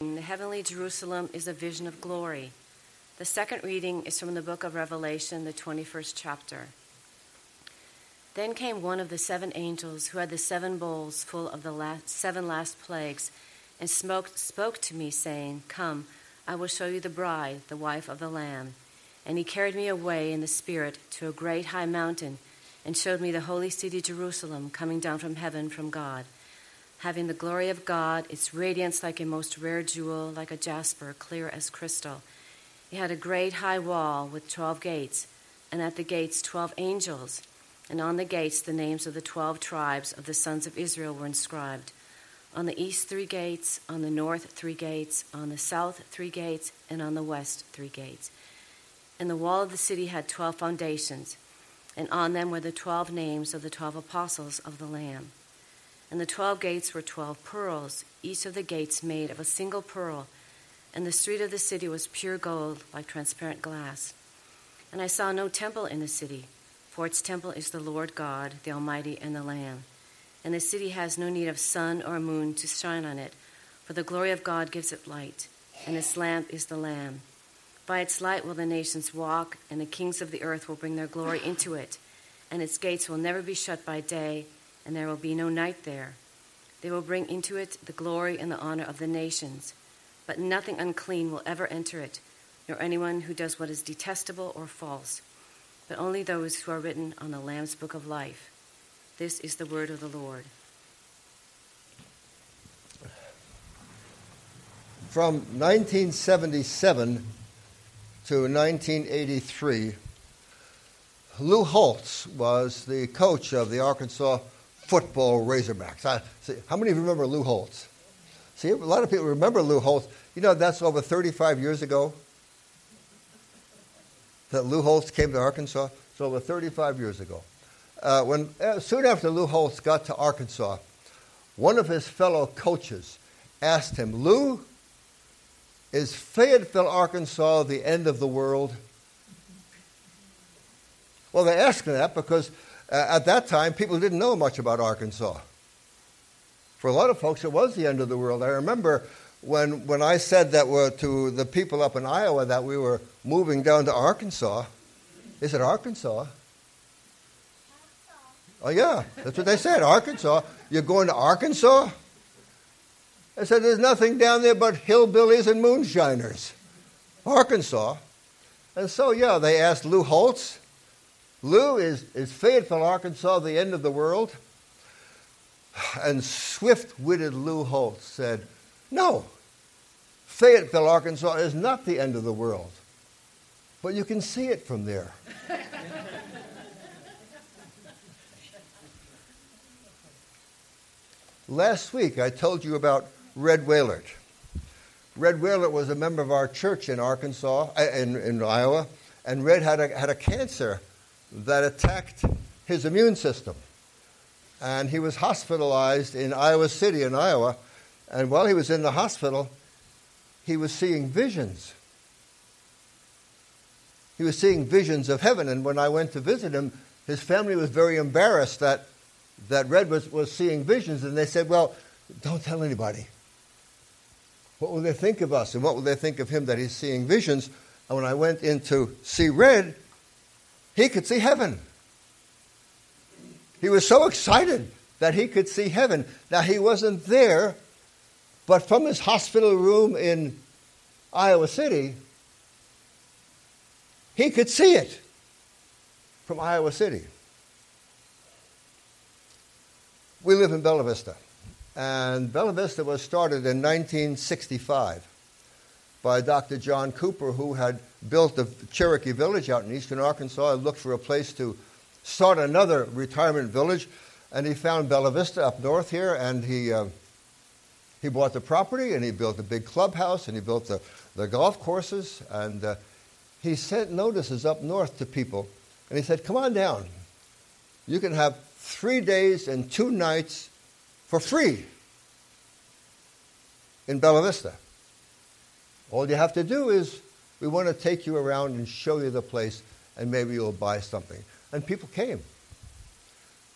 The heavenly Jerusalem is a vision of glory. The second reading is from the book of Revelation, the 21st chapter. Then came one of the seven angels who had the seven bowls full of the last, seven last plagues and smoked, spoke to me, saying, Come, I will show you the bride, the wife of the Lamb. And he carried me away in the Spirit to a great high mountain and showed me the holy city Jerusalem coming down from heaven from God having the glory of God, its radiance like a most rare jewel, like a jasper, clear as crystal. It had a great high wall with twelve gates, and at the gates twelve angels, and on the gates the names of the twelve tribes of the sons of Israel were inscribed. On the east, three gates, on the north, three gates, on the south, three gates, and on the west, three gates. And the wall of the city had twelve foundations, and on them were the twelve names of the twelve apostles of the Lamb. And the twelve gates were twelve pearls, each of the gates made of a single pearl. And the street of the city was pure gold, like transparent glass. And I saw no temple in the city, for its temple is the Lord God, the Almighty, and the Lamb. And the city has no need of sun or moon to shine on it, for the glory of God gives it light, and its lamp is the Lamb. By its light will the nations walk, and the kings of the earth will bring their glory into it, and its gates will never be shut by day and there will be no night there. They will bring into it the glory and the honor of the nations, but nothing unclean will ever enter it, nor anyone who does what is detestable or false, but only those who are written on the Lamb's book of life. This is the word of the Lord. From 1977 to 1983, Lou Holtz was the coach of the Arkansas football Razorbacks. I, see, how many of you remember Lou Holtz? See, a lot of people remember Lou Holtz. You know, that's over 35 years ago that Lou Holtz came to Arkansas. It's over 35 years ago. Uh, when, uh, soon after Lou Holtz got to Arkansas, one of his fellow coaches asked him, Lou, is Fayetteville, Arkansas the end of the world? Well, they asked him that because Uh, at that time, people didn't know much about Arkansas. For a lot of folks, it was the end of the world. I remember when, when I said that were to the people up in Iowa that we were moving down to Arkansas. They said, Arkansas? Oh, yeah, that's what they said, Arkansas. You're going to Arkansas? I said, There's nothing down there but hillbillies and moonshiners. Arkansas. And so, yeah, they asked Lou Holtz, Lou is, is Fayetteville, Arkansas, the end of the world? And swift witted Lou Holtz said, No, Fayetteville, Arkansas is not the end of the world, but you can see it from there. Last week I told you about Red Whalert. Red Whalert was a member of our church in Arkansas, uh, in, in Iowa, and Red had a, had a cancer that attacked his immune system. And he was hospitalized in Iowa City, in Iowa. And while he was in the hospital, he was seeing visions. He was seeing visions of heaven. And when I went to visit him, his family was very embarrassed that, that Red was, was seeing visions. And they said, Well, don't tell anybody. What will they think of us? And what will they think of him that he's seeing visions? And when I went in to see Red, he could see heaven. He was so excited that he could see heaven. Now, he wasn't there, but from his hospital room in Iowa City, he could see it from Iowa City. We live in Bella Vista, and Bella Vista was started in 1965 by Dr. John Cooper, who had built the Cherokee Village out in eastern Arkansas and looked for a place to start another retirement village. And he found Bella Vista up north here, and he, uh, he bought the property, and he built a big clubhouse, and he built the, the golf courses, and uh, he sent notices up north to people. And he said, Come on down. You can have three days and two nights for free in Bella Vista. All you have to do is, we want to take you around and show you the place, and maybe you'll buy something. And people came.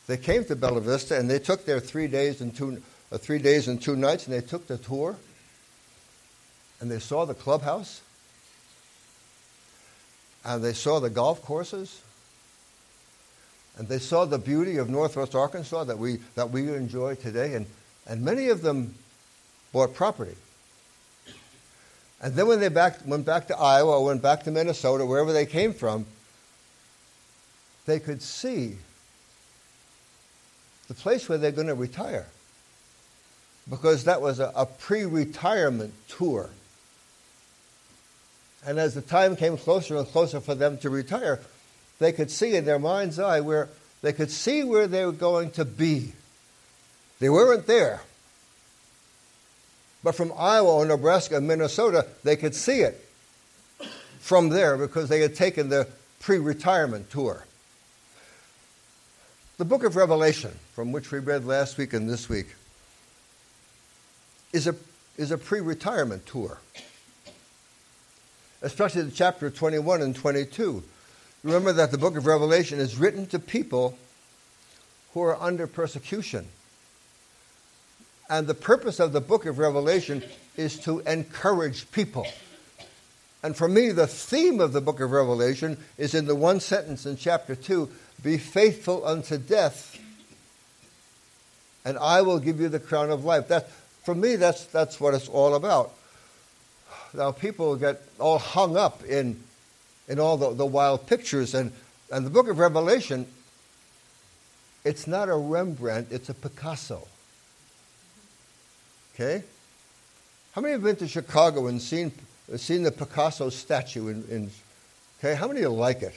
They came to Bella Vista, and they took their three days and two, uh, three days and two nights, and they took the tour. and they saw the clubhouse, and they saw the golf courses, and they saw the beauty of Northwest Arkansas that we, that we enjoy today, and, and many of them bought property. And then when they back, went back to Iowa went back to Minnesota, wherever they came from, they could see the place where they're going to retire. Because that was a, a pre retirement tour. And as the time came closer and closer for them to retire, they could see in their mind's eye where they could see where they were going to be. They weren't there. But from Iowa or Nebraska and Minnesota, they could see it from there because they had taken the pre retirement tour. The book of Revelation, from which we read last week and this week, is a, is a pre retirement tour, especially the chapter 21 and 22. Remember that the book of Revelation is written to people who are under persecution. And the purpose of the book of Revelation is to encourage people. And for me, the theme of the book of Revelation is in the one sentence in chapter 2 Be faithful unto death, and I will give you the crown of life. That, for me, that's, that's what it's all about. Now, people get all hung up in, in all the, the wild pictures, and, and the book of Revelation, it's not a Rembrandt, it's a Picasso. Okay? How many have been to Chicago and seen, seen the Picasso statue? In, in, okay, how many like it?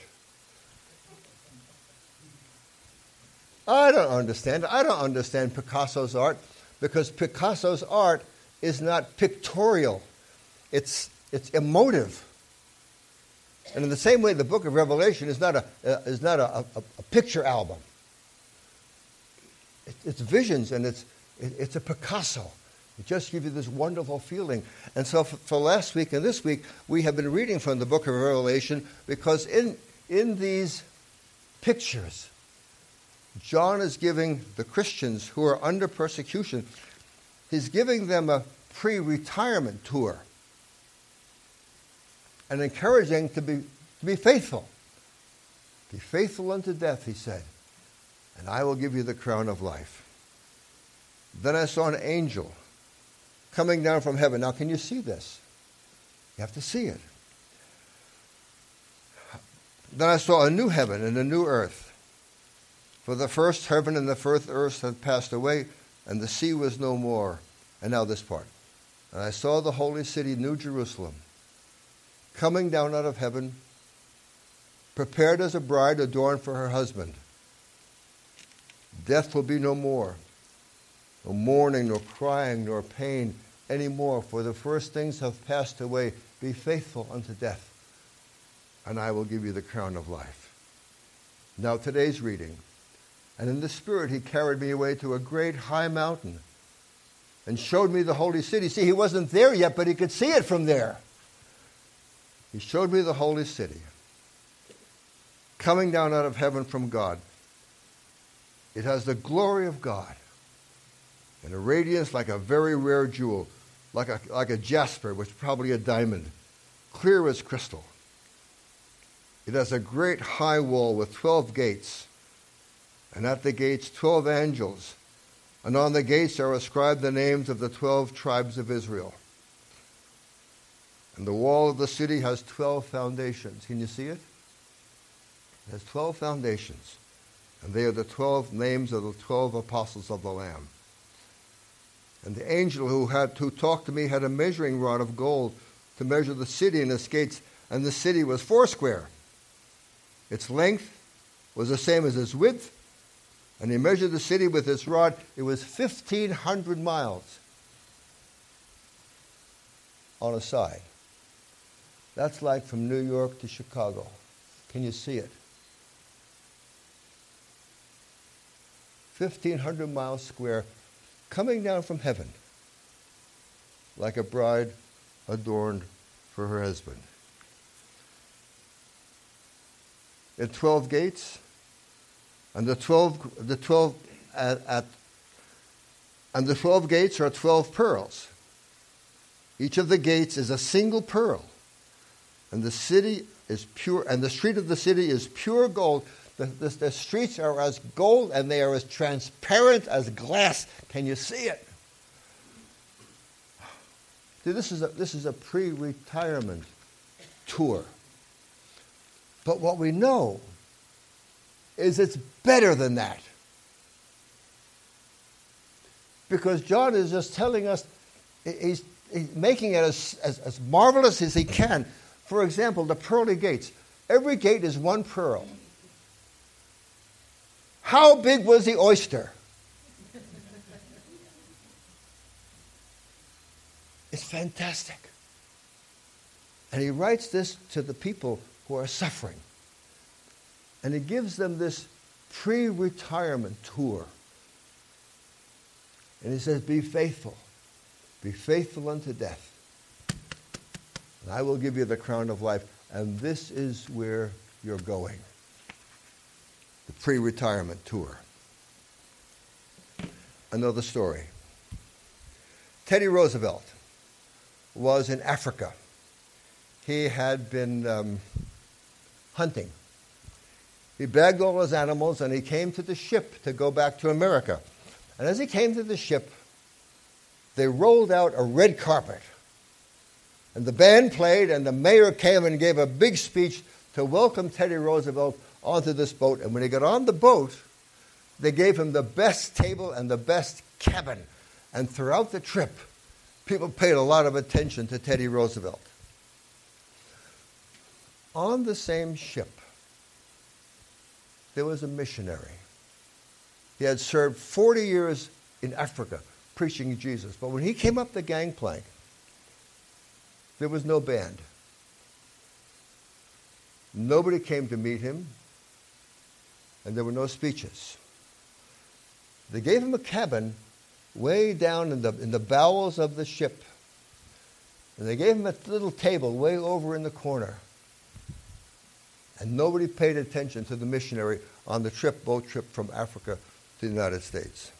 I don't understand. I don't understand Picasso's art because Picasso's art is not pictorial. It's, it's emotive. And in the same way, the book of Revelation is not a, uh, is not a, a, a picture album. It, it's visions and it's, it, it's a Picasso. It just gives you this wonderful feeling. And so for, for, last week and this week, we have been reading from the book of Revelation because in, in these pictures, John is giving the Christians who are under persecution, he's giving them a pre retirement tour and encouraging to be, to be faithful. Be faithful unto death, he said, and I will give you the crown of life. Then I saw an angel coming down from heaven. Now, can you see this? You have to see it. Then I saw a new heaven and a new earth. For the first heaven and the first earth had passed away, and the sea was no more. And now this part. And I saw the holy city, New Jerusalem, coming down out of heaven, prepared as a bride adorned for her husband. Death will be no more, no mourning, nor crying, nor pain anymore, for the first things have passed away. Be faithful unto death, and I will give you the crown of life. Now, today's reading. And in the Spirit, he carried me away to a great high mountain and showed me the holy city. See, he wasn't there yet, but he could see it from there. He showed me the holy city coming down out of heaven from God. It has the glory of God and a radiance like a very rare jewel like a, like a jasper, which is probably a diamond, clear as crystal. It has a great high wall with 12 gates, and at the gates 12 angels, and on the gates are inscribed the names of the 12 tribes of Israel. And the wall of the city has 12 foundations. Can you see it? It has 12 foundations, and they are the 12 names of the 12 apostles of the Lamb. And the angel who, had, who talked to me had a measuring rod of gold to measure the city and its gates, and the city was foursquare. Its length was the same as its width, and he measured the city with his rod. It was 1,500 miles on a side. That's like from New York to Chicago. Can you see it? 1,500 miles square coming down from heaven like a bride adorned for her husband. In 12 gates, and the 12, the 12 at, at and the 12 gates are 12 pearls. Each of the gates is a single pearl, and the city is pure, and the street of the city is pure gold. The, the, the streets are as gold, and they are as transparent as glass. Can you see it? See, this is a, this is a pre-retirement tour. But what we know is it's better than that. Because John is just telling us, he's, he's making it as, as, as marvelous as he can. For example, the pearly gates. Every gate is one pearl. How big was the oyster? It's fantastic. And he writes this to the people who are suffering. And he gives them this pre retirement tour. And he says, Be faithful. Be faithful unto death. And I will give you the crown of life. And this is where you're going the pre retirement tour. Another story. Teddy Roosevelt was in Africa. He had been um, hunting. He bagged all his animals and he came to the ship to go back to America. And as he came to the ship, they rolled out a red carpet. And the band played, and the mayor came and gave a big speech to welcome Teddy Roosevelt onto this boat. And when he got on the boat, they gave him the best table and the best cabin. And throughout the trip, people paid a lot of attention to Teddy Roosevelt. On the same ship, there was a missionary. He had served 40 years in Africa preaching Jesus. But when he came up the gangplank, there was no band. Nobody came to meet him, and there were no speeches. They gave him a cabin way down in the, in the bowels of the ship. And they gave him a little table way over in the corner. And nobody paid attention to the missionary on the trip, boat trip from Africa to the United States.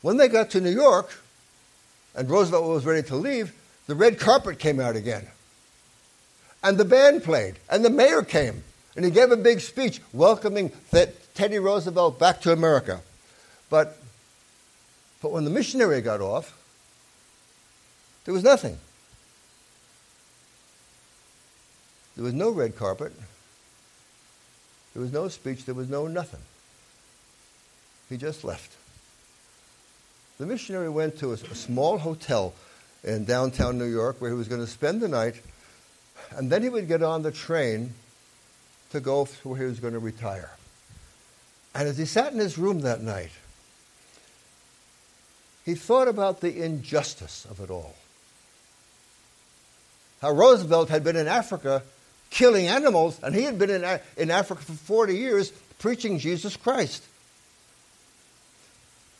When they got to New York and Roosevelt was ready to leave, the red carpet came out again. And the band played, and the mayor came, and he gave a big speech welcoming Teddy Roosevelt back to America. But but when the missionary got off, there was nothing. There was no red carpet. There was no speech. There was no nothing. He just left. The missionary went to a, a small hotel in downtown New York where he was going to spend the night, and then he would get on the train to go to where he was going to retire. And as he sat in his room that night, he thought about the injustice of it all. How Roosevelt had been in Africa killing animals, and he had been in, in Africa for 40 years preaching Jesus Christ.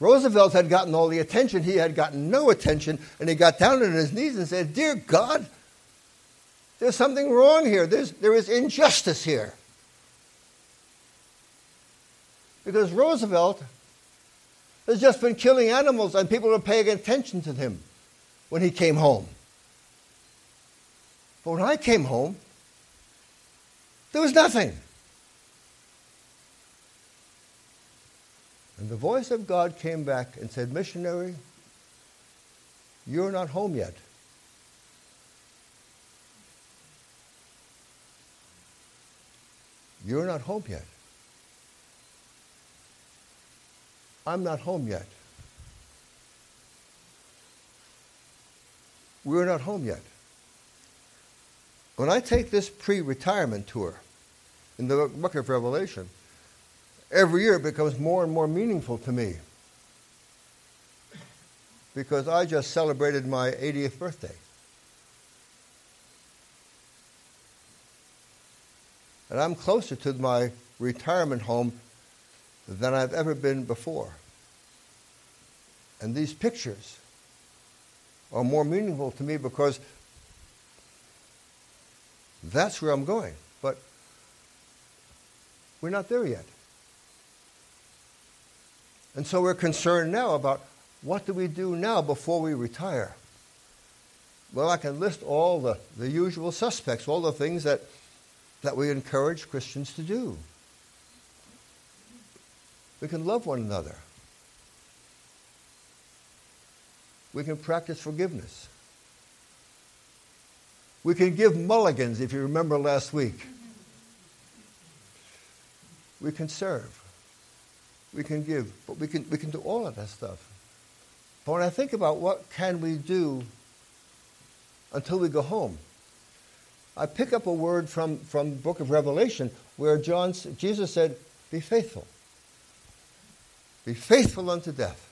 Roosevelt had gotten all the attention, he had gotten no attention, and he got down on his knees and said, Dear God, there's something wrong here. There's, there is injustice here. Because Roosevelt has just been killing animals, and people are paying attention to him when he came home. But when I came home, there was nothing. And the voice of God came back and said, Missionary, you're not home yet. You're not home yet. I'm not home yet. We're not home yet. When I take this pre retirement tour in the book of Revelation, every year it becomes more and more meaningful to me because I just celebrated my 80th birthday. And I'm closer to my retirement home than I've ever been before. And these pictures are more meaningful to me because that's where I'm going. But we're not there yet. And so we're concerned now about what do we do now before we retire? Well, I can list all the, the usual suspects, all the things that, that we encourage Christians to do. We can love one another. We can practice forgiveness. We can give mulligans, if you remember last week. We can serve. We can give. But we can, we can do all of that stuff. But when I think about what can we do until we go home, I pick up a word from, from the book of Revelation where John, Jesus said, be faithful. Be faithful unto death.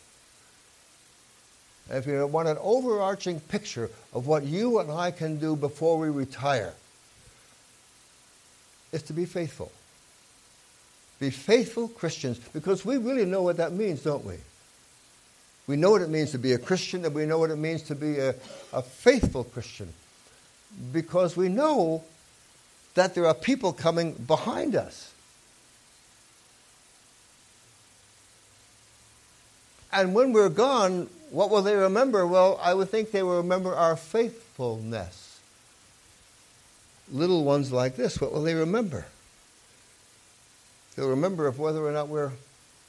And if you want an overarching picture of what you and I can do before we retire, it's to be faithful. Be faithful Christians because we really know what that means, don't we? We know what it means to be a Christian and we know what it means to be a, a faithful Christian because we know that there are people coming behind us. And when we're gone, what will they remember? Well, I would think they will remember our faithfulness. Little ones like this, what will they remember? They'll remember of whether or not we're,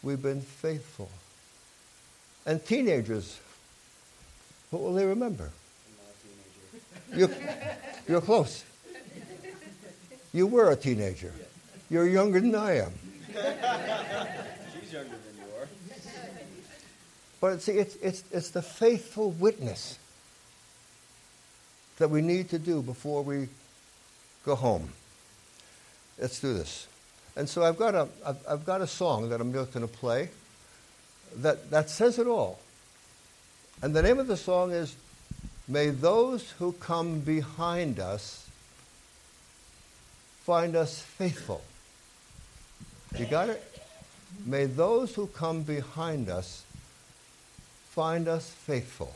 we've been faithful. And teenagers, what will they remember? You're, you're close. You were a teenager. You're younger than I am. She's younger than. But see, it's, it's, it's the faithful witness that we need to do before we go home. Let's do this. And so I've got a, I've, I've got a song that I'm just going to play that, that says it all. And the name of the song is May Those Who Come Behind Us Find Us Faithful. You got it? May those who come behind us find us faithful.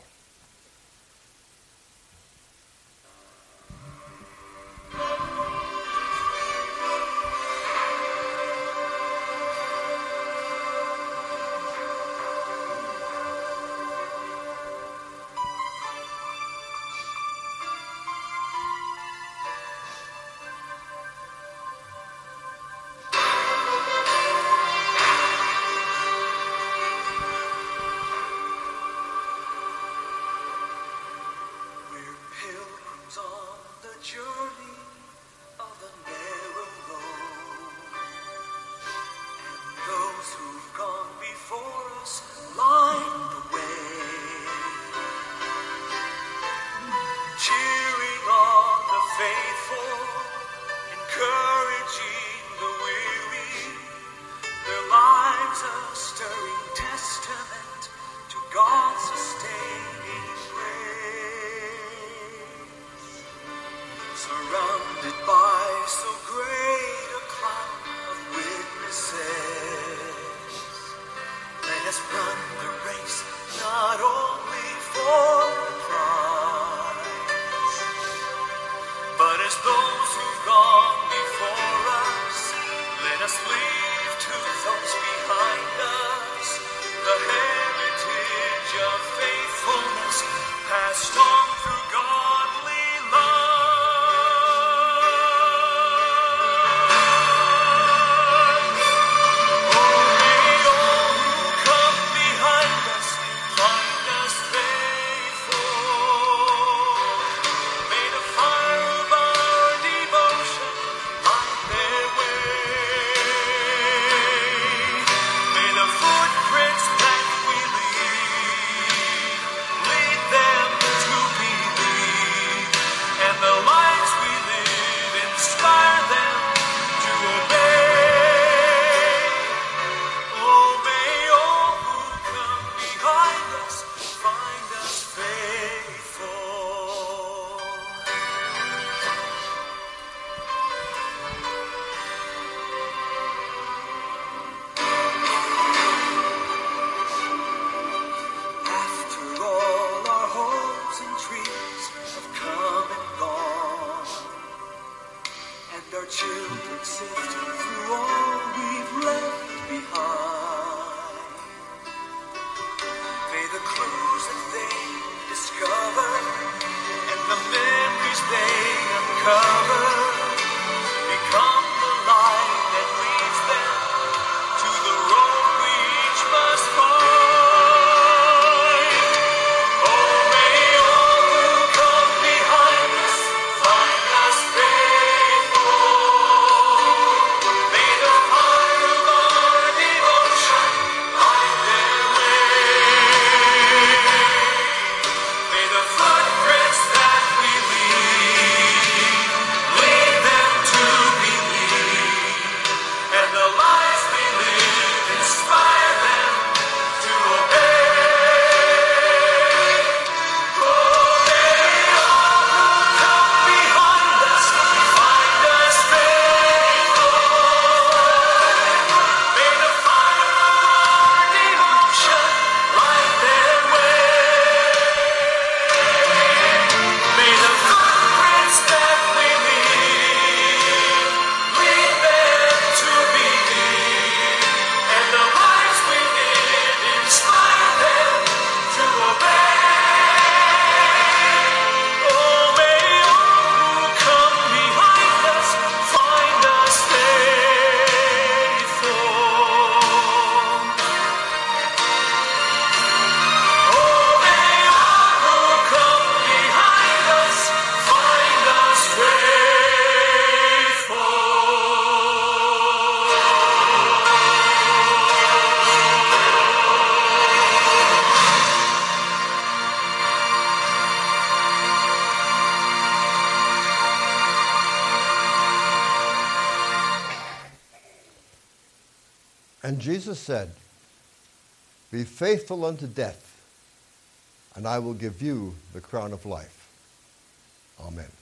Jesus said, Be faithful unto death, and I will give you the crown of life. Amen.